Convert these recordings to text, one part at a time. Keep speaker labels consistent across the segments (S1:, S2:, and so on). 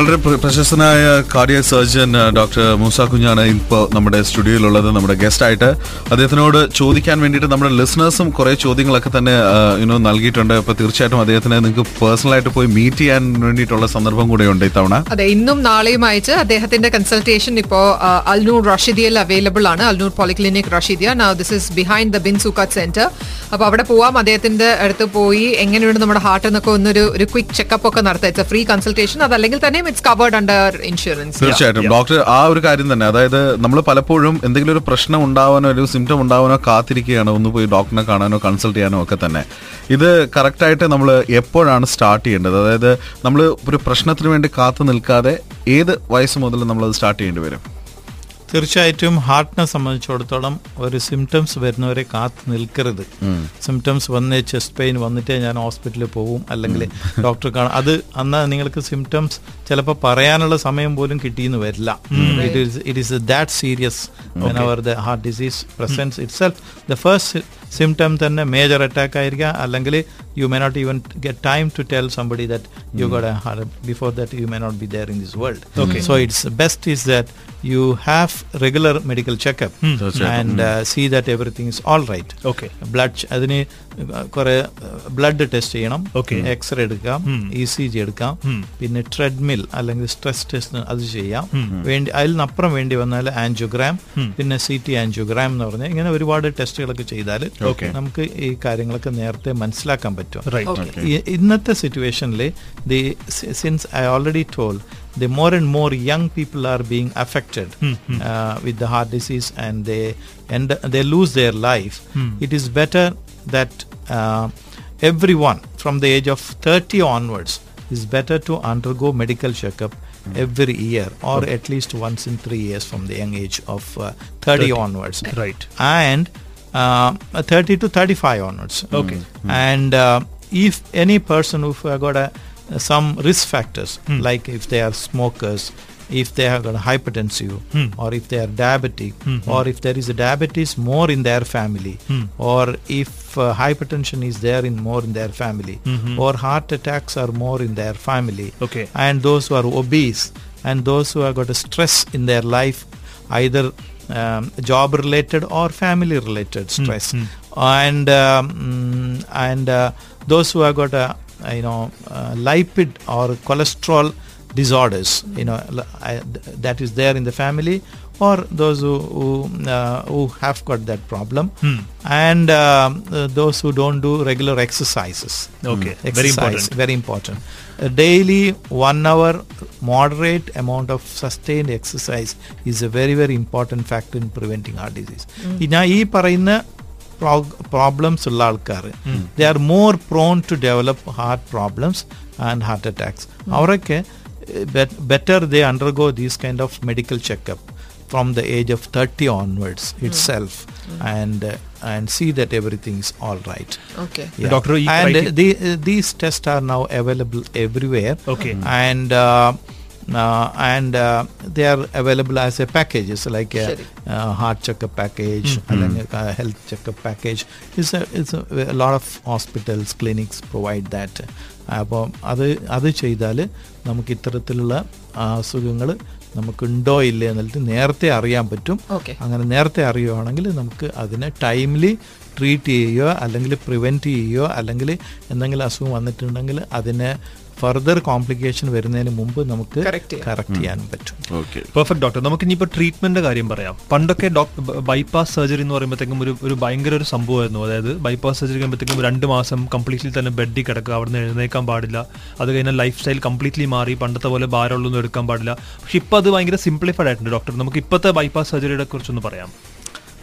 S1: വളരെ പ്ര- പ്രശസ്തനായ കാർഡിയക് സർജൻ ഡോക്ടർ മൂസ കുഞ്ഞാണ് ഇപ്പോൾ നമ്മുടെ സ്റ്റുഡിയോയിലുള്ളത് നമ്മുടെ ഗസ്റ്റ് ആയിട്ട്. അദ്ദേഹത്തിനോട് ചോദിക്കാൻ വേണ്ടിയിട്ട് നമ്മുടെ ലിസണേഴ്സും കുറേ ചോദ്യങ്ങളൊക്കെ തന്നെ യുനോ നൽകിയിട്ടുണ്ട്. അപ്പോൾ തീർച്ചയായിട്ടും അദ്ദേഹത്തിനെ നിങ്ങൾക്ക് പേഴ്സണലായിട്ട് പോയി മീറ്റ് ചെയ്യാൻ വേണ്ടിയിട്ടുള്ള സന്ദർഭം കൂടെ ഉണ്ട് ഇത്തവണ.
S2: അതെ ഇന്നും നാളെയും അയച്ച് അദ്ദേഹത്തിന്റെ കൺസൾട്ടേഷൻ ഇപ്പോൾ അൽനൂർ റഷീദിയയിൽ അവൈലബിൾ ആണ്. Al Noor polyclinic Rashidiya. നാ this is behind the bin centre അപ്പോൾ അവിടെ പോവാം. അദ്ദേഹത്തിന്റെ അടുത്ത് പോയി എങ്ങനെയുണ്ട് നമ്മുടെ ഹാർട്ട് എന്നൊക്കെ ഒന്നൊരു ഒരു ക്വിക്ക് ചെക്കപ്പ് ഒക്കെ ഇറ്റ്സ് ഫ്രീ കൺസൾട്ടേഷൻ അതല്ലെങ്കിൽ തന്നെ ഇറ്റ്സ് കവേർഡ് അണ്ടർ ഇൻഷുറൻസ്
S1: തീർച്ചയായിട്ടും. ഡോക്ടർ ആ ഒരു കാര്യം തന്നെ. അതായത് നമ്മൾ പലപ്പോഴും എന്തെങ്കിലും ഒരു പ്രശ്നം ഉണ്ടാവാനോ ഒരു സിംറ്റം ഉണ്ടാവാനോ കാത്തിരിക്കുകയാണ്. ഒന്ന് പോയി ഡോക്ടറിനെ കാണാനോ കൺസൾട്ട് ചെയ്യാനോ ഒക്കെ തന്നെ. ഇത് കറക്റ്റായിട്ട് നമ്മൾ എപ്പോഴാണ് സ്റ്റാർട്ട് ചെയ്യേണ്ടത്? അതായത് നമ്മൾ ഒരു പ്രശ്നത്തിന് വേണ്ടി കാത്തു നിൽക്കാതെ ഏത് വയസ്സ് മുതൽ നമ്മൾ അത് സ്റ്റാർട്ട് ചെയ്യേണ്ടി വരും?
S3: തീർച്ചയായിട്ടും ഹാർട്ടിനെ സംബന്ധിച്ചിടത്തോളം ഒരു സിംറ്റംസ് വരുന്നവരെ കാത്തു നിൽക്കരുത്. സിംറ്റംസ് വന്ന് ചെസ്റ്റ് പെയിൻ വന്നിട്ടേ ഞാൻ ഹോസ്പിറ്റലിൽ പോവും. അല്ലെങ്കിൽ ഡോക്ടർ കാണാം. അത് അന്ന് നിങ്ങൾക്ക് സിംറ്റംസ് ചിലപ്പോൾ പറയാനുള്ള സമയം പോലും കിട്ടിയെന്ന് വരില്ല. It is it is that serious our the heart disease presence itself the first symptom തന്നെ മേജർ അറ്റാക്ക് ആയിരിക്കാം. അല്ലെങ്കിൽ You may not even get time to tell somebody that you got a heart before that you may not be there in this world so it's best is that you have regular medical checkup and uh, see that everything is all right
S4: Okay.
S3: Blood അതിന് കുറെ blood test ചെയ്യണം
S4: Okay.
S3: X-ray എടുക്കാം E C G എടുക്കാം പിന്നെ treadmill അല്ലെങ്കിൽ stress test അത് ചെയ്യാം വേണ്ടി അതിനപ്പുറം വേണ്ടി വന്നാൽ ആൻജിയോഗ്രാം പിന്നെ സി ടി ആൻജിയോഗ്രാം എന്ന് പറഞ്ഞാൽ ഇങ്ങനെ ഒരുപാട് ടെസ്റ്റുകളൊക്കെ ചെയ്താൽ
S4: Okay.
S3: നമുക്ക് ഈ കാര്യങ്ങളൊക്കെ നേരത്തെ മനസ്സിലാക്കാൻ പറ്റും
S4: Right.
S3: ഇ- ഇന്നത്തെ സിറ്റുവേഷനിൽ the since I already told the more and more young people are being affected uh, with the heart disease and they and they lose their life it is better that uh, everyone from the age of 30 onwards is better to undergo medical checkup every year or at least once in 3 years from the young age of uh, 30, onwards
S4: Right.
S3: and uh, 30 to 35 onwards.
S4: Okay.
S3: And uh, if any person who have got a, some risk factors, like if they are smokers, if they have got a hypertensive, or if they are diabetic, or if there is a diabetes more in their family, or if uh, hypertension is there in more in their family, or heart attacks are more in their family,
S4: Okay.
S3: and those who are obese, and those who have got a stress in their life, either um, job related or family related stress. and um, and uh, those who have got a you know lipid or cholesterol disorders you know l- I- th- that is there in the family or those who who, uh, who have got that problem and um, uh, those who don't do regular exercises
S4: Okay. Very
S3: exercise
S4: important.
S3: very important a daily one hour moderate amount of sustained exercise is a very very important factor in preventing heart disease ഞാൻ ഈ പറയുന്ന problems ഉള്ള ആൾക്കാർ they are more prone to develop heart problems and heart attacks അവരൊക്കെ better they undergo these kind of medical checkup from the age of 30 onwards hmm. itself mm. and uh, and see that everything is
S2: all right okay
S3: yeah.
S4: doctor
S3: and uh, the, uh, these tests are now available everywhere
S4: okay hmm.
S3: and uh, uh, and uh, they are available as a package. It's like a, uh, heart checkup package, mm-hmm. a health checkup package. It's a, it's a, a lot of hospitals, clinics provide that അപ്പോൾ അത് അത് ചെയ്താൽ നമുക്ക് ഇത്തരത്തിലുള്ള അസുഖങ്ങൾ നമുക്കുണ്ടോ ഇല്ലേ എന്നുള്ളത് നേരത്തെ അറിയാൻ പറ്റും. അങ്ങനെ നേരത്തെ അറിയുവാണെങ്കിൽ നമുക്ക് അതിനെ ടൈംലി ട്രീറ്റ് ചെയ്യുകയോ അല്ലെങ്കിൽ പ്രിവെന്റ് ചെയ്യുകയോ അല്ലെങ്കിൽ എന്തെങ്കിലും അസുഖം വന്നിട്ടുണ്ടെങ്കിൽ അതിനെ ഫർദർ കോംപ്ലിക്കേഷൻ വരുന്നതിന് മുമ്പ് നമുക്ക്
S2: Correct
S3: കറക്റ്റ് ചെയ്യാൻ പറ്റും.
S1: ഓക്കെ
S4: പെർഫെക്റ്റ് ഡോക്ടർ നമുക്ക് ഇനിയിപ്പോൾ ട്രീറ്റ്മെന്റിന്റെ കാര്യം പറയാം. പണ്ടൊക്കെ ഡോക്ടർ ബൈപ്പാസ് സർജറി എന്ന് പറയുമ്പോഴത്തേക്കും ഒരു ഒരു ഭയങ്കര ഒരു സംഭവമായിരുന്നു. അതായത് ബൈപ്പാസ് സർജറി കഴിയുമ്പോഴത്തേക്കും രണ്ട് മാസം കംപ്ലീറ്റ്ലി തന്നെ ബെഡിൽ കിടക്കുക. അവിടെ നിന്ന് എഴുന്നേക്കാൻ പാടില്ല. അത് കഴിഞ്ഞാൽ ലൈഫ് സ്റ്റൈൽ കംപ്ലീറ്റ്ലി മാറി. പണ്ടത്തെ പോലെ ഭാരമുള്ളൊന്നും എടുക്കാൻ പാടില്ല. പക്ഷെ ഇപ്പൊ അത് ഭയങ്കര സിംപ്ലിഫൈഡ് ആയിട്ടുണ്ട് ഡോക്ടർ നമുക്ക് ഇപ്പോഴത്തെ ബൈപ്പാസ് സർജറിയുടെ കുറിച്ചൊന്ന് പറയാം.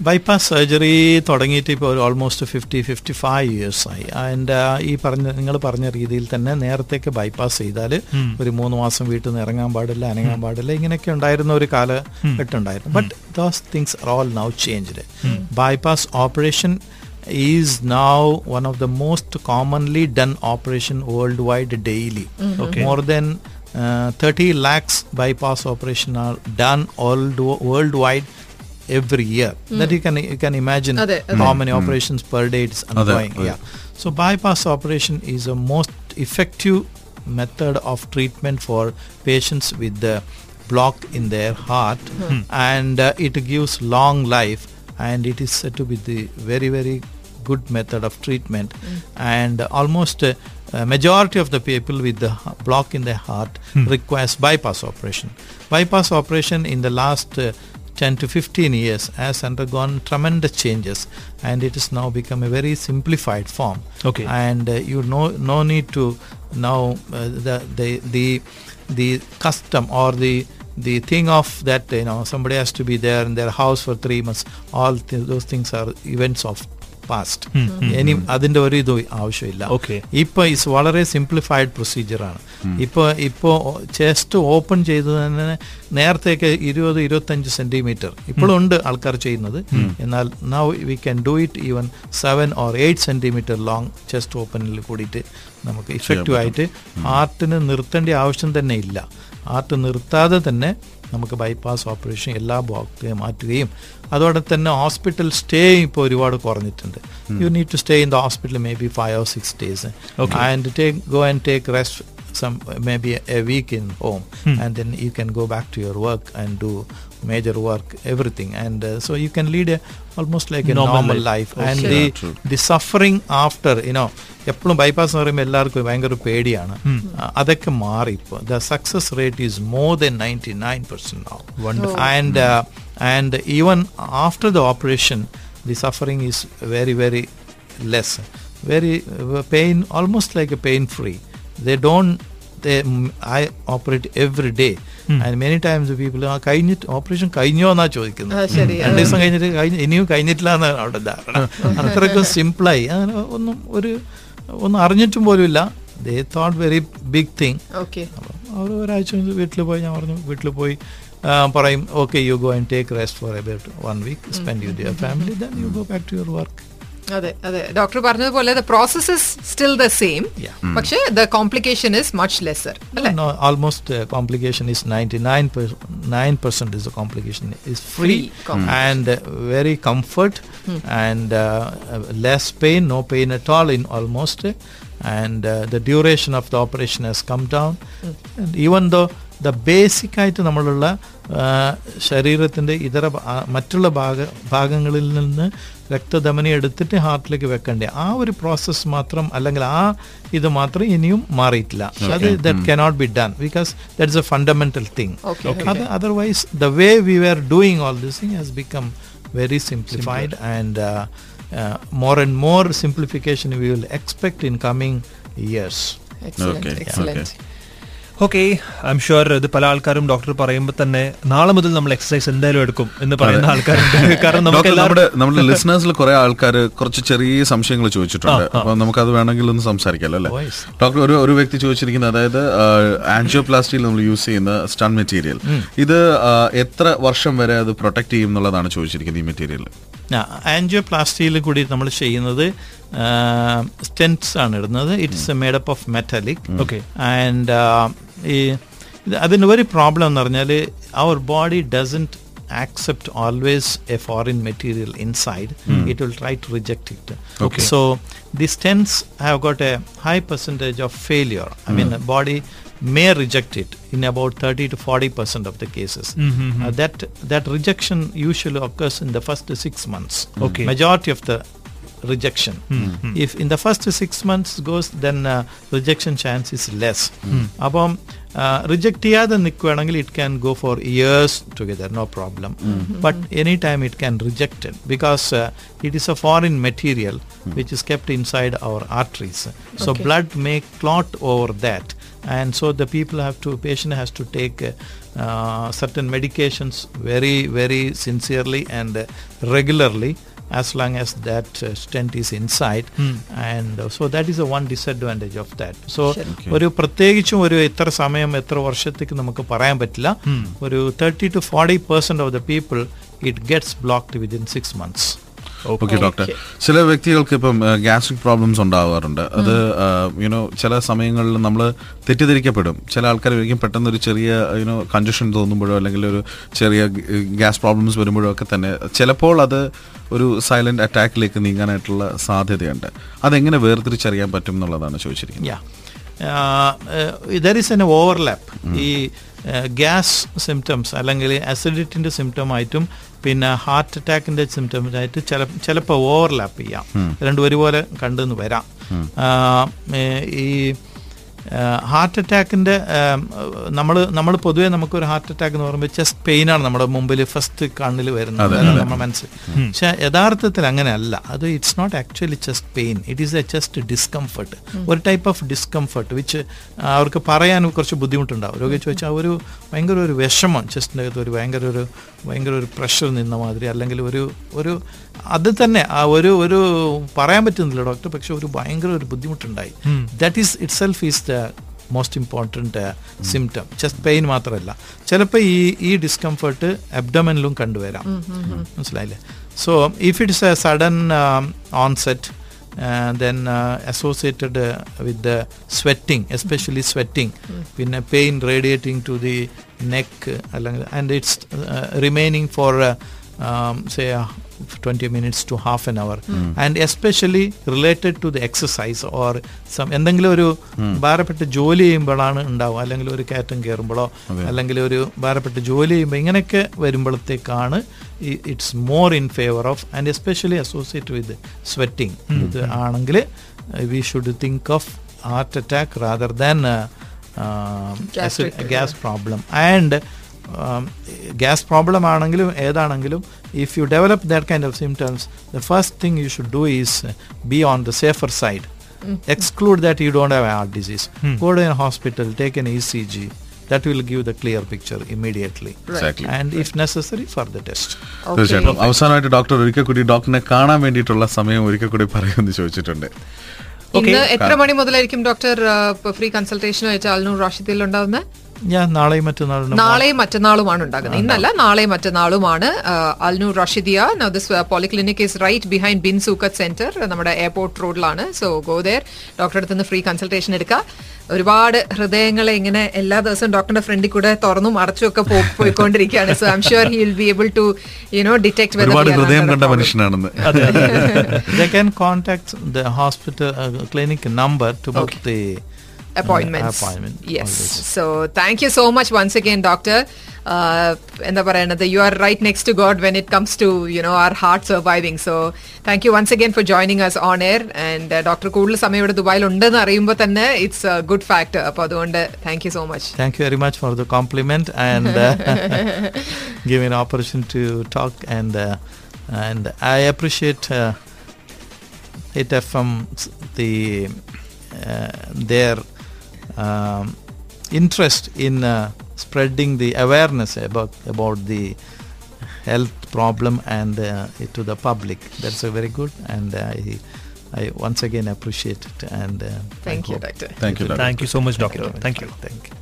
S3: ബൈപ്പാസ് സർജറി തുടങ്ങിയിട്ട് ഇപ്പോൾ almost fifty fifty five years ആയി. ആൻഡ് ഈ പറഞ്ഞ നിങ്ങൾ പറഞ്ഞ രീതിയിൽ തന്നെ നേരത്തേക്ക് ബൈപ്പാസ് ചെയ്താൽ ഒരു മൂന്ന് മാസം വീട്ടിൽ നിന്ന് ഇറങ്ങാൻ പാടില്ല അനങ്ങാൻ പാടില്ല ഇങ്ങനെയൊക്കെ ഉണ്ടായിരുന്ന ഒരു കാലഘട്ടം ഉണ്ടായിരുന്നു but those things are all now changed bypass operation is now one of the most commonly done operation worldwide daily.
S4: Okay.
S3: more than uh, 30 lakhs bypass operation are done all worldwide every year mm. that you can you can imagine
S2: Ade, Ade.
S3: how hmm. many mm. operations per day it's
S1: undergoing
S3: yeah so bypass operation is a most effective method of treatment for patients with the block in their heart mm. and uh, it gives long life and it is said to be the very very good method of treatment hmm. and almost uh, uh, majority of the people with the block in their heart hmm. requires bypass operation. Bypass operation in the last uh, 10 to 15 years has undergone tremendous changes and it has now become a very simplified form
S4: Okay.
S3: and uh, you no no need to now uh, the the the the custom or the the thing of that you know somebody has to be there in their house for three months all th- those things are events of past. ഇനി അതിന്റെ ഒരു ഇത് ആവശ്യമില്ല.
S4: Okay.
S3: ഇപ്പൊ is വളരെ simplified പ്രൊസീജിയറാണ് ഇപ്പൊ ഇപ്പോ chest open ചെയ്ത് തന്നെ നേരത്തേക്ക് ഇരുപത് ഇരുപത്തഞ്ച് സെന്റിമീറ്റർ ഇപ്പോഴും ഉണ്ട് ആൾക്കാർ ചെയ്യുന്നത്. എന്നാൽ now we can do it even seven or eight centimetre long chest ഓപ്പണിൽ കൂടിയിട്ട് നമുക്ക് ഇഫക്റ്റീവ് ആയിട്ട് ആർട്ടിന് നിർത്തേണ്ട ആവശ്യം തന്നെ ഇല്ല. ആർട്ട് നിർത്താതെ തന്നെ നമുക്ക് ബൈപ്പാസ് ഓപ്പറേഷൻ എല്ലാ ബ്ലോക്കുകയും മാറ്റുകയും അതോടെ തന്നെ ഹോസ്പിറ്റൽ സ്റ്റേ ഇപ്പോൾ ഒരുപാട് കുറഞ്ഞിട്ടുണ്ട്. You need to stay in the hospital maybe five or six days and take go and take rest some maybe a week in home and then you can go back to your work and do major work everything and uh, so you can lead a almost like a
S4: Normal
S3: normal,
S4: life.
S3: life, and
S1: Sure.
S3: the
S1: True.
S3: the suffering after you know എപ്പോഴും bypass എന്ന് പറയുമ്പോൾ എല്ലാവർക്കും ഭയങ്കര പേടിയാണ് ആ, അതൊക്കെ മാറി ഇപ്പോൾ the success rate is more than ninety nine percent and and even after the operation the suffering is very very less very pain almost like a pain free they don't they operate i operate every day. And many times the people ആ കഴിഞ്ഞിട്ട് ഓപ്പറേഷൻ കഴിഞ്ഞോ എന്നാ ചോദിക്കുന്നത് രണ്ടു ദിവസം കഴിഞ്ഞിട്ട് കഴിഞ്ഞ് ഇനിയും കഴിഞ്ഞിട്ടില്ല എന്നാണ് അവിടെ ധാരണ. അത്രയ്ക്ക് സിമ്പിളായി അങ്ങനെ ഒന്നും ഒരു ഒന്നും അറിഞ്ഞിട്ടും പോലും ഇല്ല. They thought very big thing
S2: okay
S3: അപ്പം അവർ ഒരാഴ്ച വീട്ടിൽ പോയി. ഞാൻ പറഞ്ഞു വീട്ടിൽ പോയി പറയും okay you go and take rest for about one week spend you your family then you go back to your work
S2: അതെ അതെ ഡോക്ടർ പറഞ്ഞതുപോലെ the process is still the same
S3: Yeah.
S2: പക്ഷേ the complication is much lesser അല്ലെ
S3: No, almost uh, complication is 99 per, 9% is the complication is free,
S2: Free com-
S3: and uh, very comfort and uh, uh, less pain, no pain at all in almost uh, and uh, basic ആയിട്ട് നമ്മളുള്ള ശരീരത്തിന്റെ ഇതര മറ്റുള്ള ഭാഗ ഭാഗങ്ങളിൽ നിന്ന് രക്തധമനി എടുത്തിട്ട് ഹാർട്ടിലേക്ക് വെക്കണ്ടേ. ആ ഒരു പ്രോസസ്സ് മാത്രം അല്ലെങ്കിൽ ആ ഇത് മാത്രം ഇനിയും മാറിയിട്ടില്ല. അത് that cannot be done because that is a fundamental thing
S2: Okay,
S3: അത് otherwise the way we are doing all this thing has become very simplified and more and more simplification we will expect in coming years
S2: Excellent,
S1: Okay,
S4: excellent okay I'm sure ഇത് പല ആൾക്കാരും doctor പറയുമ്പോൾ തന്നെ നാളെ മുതൽ നമ്മൾ exercise എന്തായാലും എടുക്കും എന്ന് പറയുന്ന ആൾക്കാരുണ്ട്. കാരണം നമുക്ക്
S1: നമ്മുടെ നമ്മുടെ ലിസണേഴ്സിൽ കുറെ ആൾക്കാർ കുറച്ച് ചെറിയ സംശയങ്ങൾ ചോദിച്ചിട്ടുണ്ട്. അപ്പൊ നമുക്ക് അത് വേണമെങ്കിൽ ഒന്ന് സംസാരിക്കാമല്ലോ അല്ലേ? ഡോക്ടർ ഒരു ഒരു വ്യക്തി ചോദിച്ചിരിക്കുന്നത് അതായത് ആൻജിയോപ്ലാസ്റ്റിയിൽ നമ്മൾ യൂസ് ചെയ്യുന്ന സ്റ്റൺ മെറ്റീരിയൽ ഇത് എത്ര വർഷം വരെ അത് പ്രൊട്ടക്ട് ചെയ്യും എന്നുള്ളതാണ് ചോദിച്ചിരിക്കുന്നത് ഈ മെറ്റീരിയൽ
S3: ആൻജിയോപ്ലാസ്റ്റിയിൽ കൂടി നമ്മൾ ചെയ്യുന്നത് സ്റ്റെൻസ് ആണ് ഇടുന്നത്. It's made up of metallic
S4: okay
S3: and ഈ ഇത് അതിന് ഒരു പ്രോബ്ലം എന്ന് പറഞ്ഞാൽ our body doesn't accept always a foreign material inside it will try to reject it
S1: Okay.
S3: so the stents have got a high percentage of failure i mean the body may reject it in about 30 to 40 percent of the cases Uh, that that rejection usually occurs in the first six months
S4: Okay.
S3: majority of the rejection if in the first six months goes then uh, rejection chance is less അപ്പം reject ചെയ്യാതെ നിൽക്കുകയാണെങ്കിൽ it can go for years together no problem but any time it can rejected because it is a foreign material which is kept inside our arteries so
S2: Okay.
S3: Blood may clot over that and so the people have to patient has to take uh, uh, certain medications very very sincerely and uh, regularly as long as that uh, stent is inside and uh, so that is the one disadvantage of that so
S1: Okay.
S3: ഒരു പ്രത്യേകിച്ചും ഒരു എത്ര സമയം എത്ര വർഷത്തേക്ക് നമുക്ക് പറയാൻ പറ്റില്ല ഒരു thirty to forty percent of the people it gets blocked within six months
S1: okay doctor ചില വ്യക്തികൾക്ക് ഇപ്പം ഗ്യാസ്ട്രിക് പ്രോബ്ലംസ് ഉണ്ടാവാറുണ്ട്. അത് യുനോ ചില സമയങ്ങളിൽ നമ്മൾ തെറ്റിദ്ധരിക്കപ്പെടും. ചില ആൾക്കാർ ഒരിക്കലും പെട്ടെന്ന് ഒരു ചെറിയ യുനോ കൺജഷൻ തോന്നുമ്പോഴോ അല്ലെങ്കിൽ ഒരു ചെറിയ ഗ്യാസ് പ്രോബ്ലംസ് വരുമ്പോഴോ ഒക്കെ തന്നെ ചിലപ്പോൾ അത് ഒരു സൈലന്റ് അറ്റാക്കിലേക്ക് നീങ്ങാനായിട്ടുള്ള സാധ്യതയുണ്ട്. അതെങ്ങനെ വേർതിരിച്ചറിയാൻ പറ്റും എന്നുള്ളതാണ് ചോദിച്ചിരിക്കുന്നത്.
S3: ദർ ഇസ് എൻ ഓവർലാപ്പ് ഈ ഗ്യാസ് സിംറ്റംസ് അല്ലെങ്കിൽ അസിഡിറ്റിന്റെ സിംറ്റം ആയിട്ടും പിന്നെ ഹാർട്ട് അറ്റാക്കിന്റെ സിംറ്റംസ് ആയിട്ട് ചില ചിലപ്പോൾ ഓവർലാപ്പ് ചെയ്യാം. രണ്ടും ഒരുപോലെ കണ്ടെന്ന് വരാം. ഈ ഹാർട്ട് അറ്റാക്കിന്റെ നമ്മൾ നമ്മൾ പൊതുവേ നമുക്കൊരു ഹാർട്ട് അറ്റാക്ക് എന്ന് പറയുമ്പോൾ ചെസ്റ്റ് പെയിൻ ആണ് നമ്മുടെ മുമ്പിൽ ഫസ്റ്റ് കണ്ണിൽ വരുന്നത്. നമ്മുടെ മനസ്സിൽ പക്ഷെ യഥാർത്ഥത്തിൽ അങ്ങനെയല്ല. അത് it's not actually chest pain it is a chest discomfort ഒരു ടൈപ്പ് ഓഫ് ഡിസ്കംഫർട്ട് വിച്ച് അവർക്ക് പറയാൻ കുറച്ച് ബുദ്ധിമുട്ടുണ്ടാവും. രോഗി ചോദിച്ചാൽ ഒരു ഭയങ്കര ഒരു വിഷമം ചെസ്റ്റിന്റെ അകത്ത് ഒരു ഭയങ്കര ഒരു ഭയങ്കര ഒരു പ്രഷർ നിന്ന മാതിരി അല്ലെങ്കിൽ ഒരു ഒരു അത് തന്നെ ആ ഒരു ഒരു പറയാൻ പറ്റുന്നില്ല ഡോക്ടർ പക്ഷെ ഒരു ഭയങ്കര ഒരു ബുദ്ധിമുട്ടുണ്ടായി. That is itself is the most important symptom chest pain മാത്രമല്ല. ചിലപ്പോൾ ഈ ഈ ഡിസ്കംഫർട്ട് അബ്ഡമനിലും കണ്ടുവരാം. മനസ്സിലായില്ലേ? So if it's a sudden onset then associated with the sweating especially sweating പിന്നെ pain radiating to the neck അല്ലെങ്കിൽ and it's remaining for say twenty minutes to half an hour and especially related to the exercise or some എന്തെങ്കിലും ഒരു ഭാരപ്പെട്ട് ജോലി ചെയ്യുമ്പോഴാണ് ഉണ്ടാവുക. അല്ലെങ്കിൽ ഒരു കയറ്റം കയറുമ്പോഴോ അല്ലെങ്കിൽ ഒരു ഭാരപ്പെട്ട് ജോലി ചെയ്യുമ്പോൾ ഇങ്ങനെയൊക്കെ വരുമ്പോഴത്തേക്കാണ് it's more in favour of and especially associate with sweating ഇത് ആണെങ്കിൽ we should think of heart attack rather than
S2: Gastric,
S3: gas problem and gas problem ആണെങ്കിലും ഏതാണെങ്കിലും if you develop that kind of symptoms the first thing you should do is be on the safer side exclude that you don't have a heart disease go to a hospital take an ecg that will give the clear picture immediately.
S1: Exactly.
S3: and if necessary further test.
S1: തീർച്ചയായിട്ടും. അവസാനമായിട്ട് doctor ഒരിക്കൽ കൂടി ഡോക്ടറിനെ കാണാൻ വേണ്ടിയിട്ടുള്ള സമയം ഒരിക്കൽ കൂടി പറയുമെന്ന് ചോദിച്ചിട്ടുണ്ട്.
S2: ഇന്ന് എത്ര മണി മുതലായിരിക്കും ഡോക്ടർ ഫ്രീ കൺസൾട്ടേഷൻ വെച്ച അൽനൂർ റാഷിദിൽ ഉണ്ടാവുന്നത്?
S3: ഞാൻ നാളെയും മറ്റന്നാളും
S2: നാളെയും മറ്റന്നാളുമാണ് ഉണ്ടാകുന്നത്. ഇന്നല്ല നാളെയും മറ്റന്നാളുമാണ് Al Noor Rashidiya this polyclinic is right behind Bin Souqat centre നമ്മുടെ എയർപോർട്ട് റോഡിലാണ് സോ ഗോ ദർ ഡോക്ടറെ അടുത്ത് നിന്ന് ഫ്രീ കൺസൾട്ടേഷൻ എടുക്കുക. ഒരുപാട് ഹൃദയങ്ങളെ ഇങ്ങനെ എല്ലാ ദിവസവും ഡോക്ടറുടെ ഫ്രണ്ടിൽ കൂടെ തുറന്നും അടച്ചും ഒക്കെ പോയിക്കൊണ്ടിരിക്കുകയാണ്. So I'm sure he will be able to you know detect
S1: ഒരുപാട് ഹൃദയം കണ്ട മനുഷ്യനാണെന്ന്.
S3: they can contact the hospital uh, clinic number to book the
S2: appointments.
S3: appointment.
S2: Yes.
S3: always.
S2: So thank you so much once again, doctor. Uh, എന്താ പറയണത് you are right next to God when it comes to you know our heart surviving so thank you once again for joining us on air and doctor കൂടുതൽ സമയം ഇവിടെ ദുബായിൽ ഉണ്ടെന്ന് അറിയുമ്പോൾ തന്നെ it's a good factor അപ്പോൾ അതുകൊണ്ട് thank you so much
S3: Thank you very much for the compliment and uh, give me an opportunity to talk and uh, and I appreciate uh, Hit FM 's the uh, their um, interest in uh, spreading the awareness about about the health problem and uh, to the public. That's a very good, and I, I once again appreciate it. And uh,
S2: thank you,
S3: hope.
S2: doctor.
S1: Thank you,
S4: doctor. Thank you so much, doctor. Thank you.
S3: Thank you.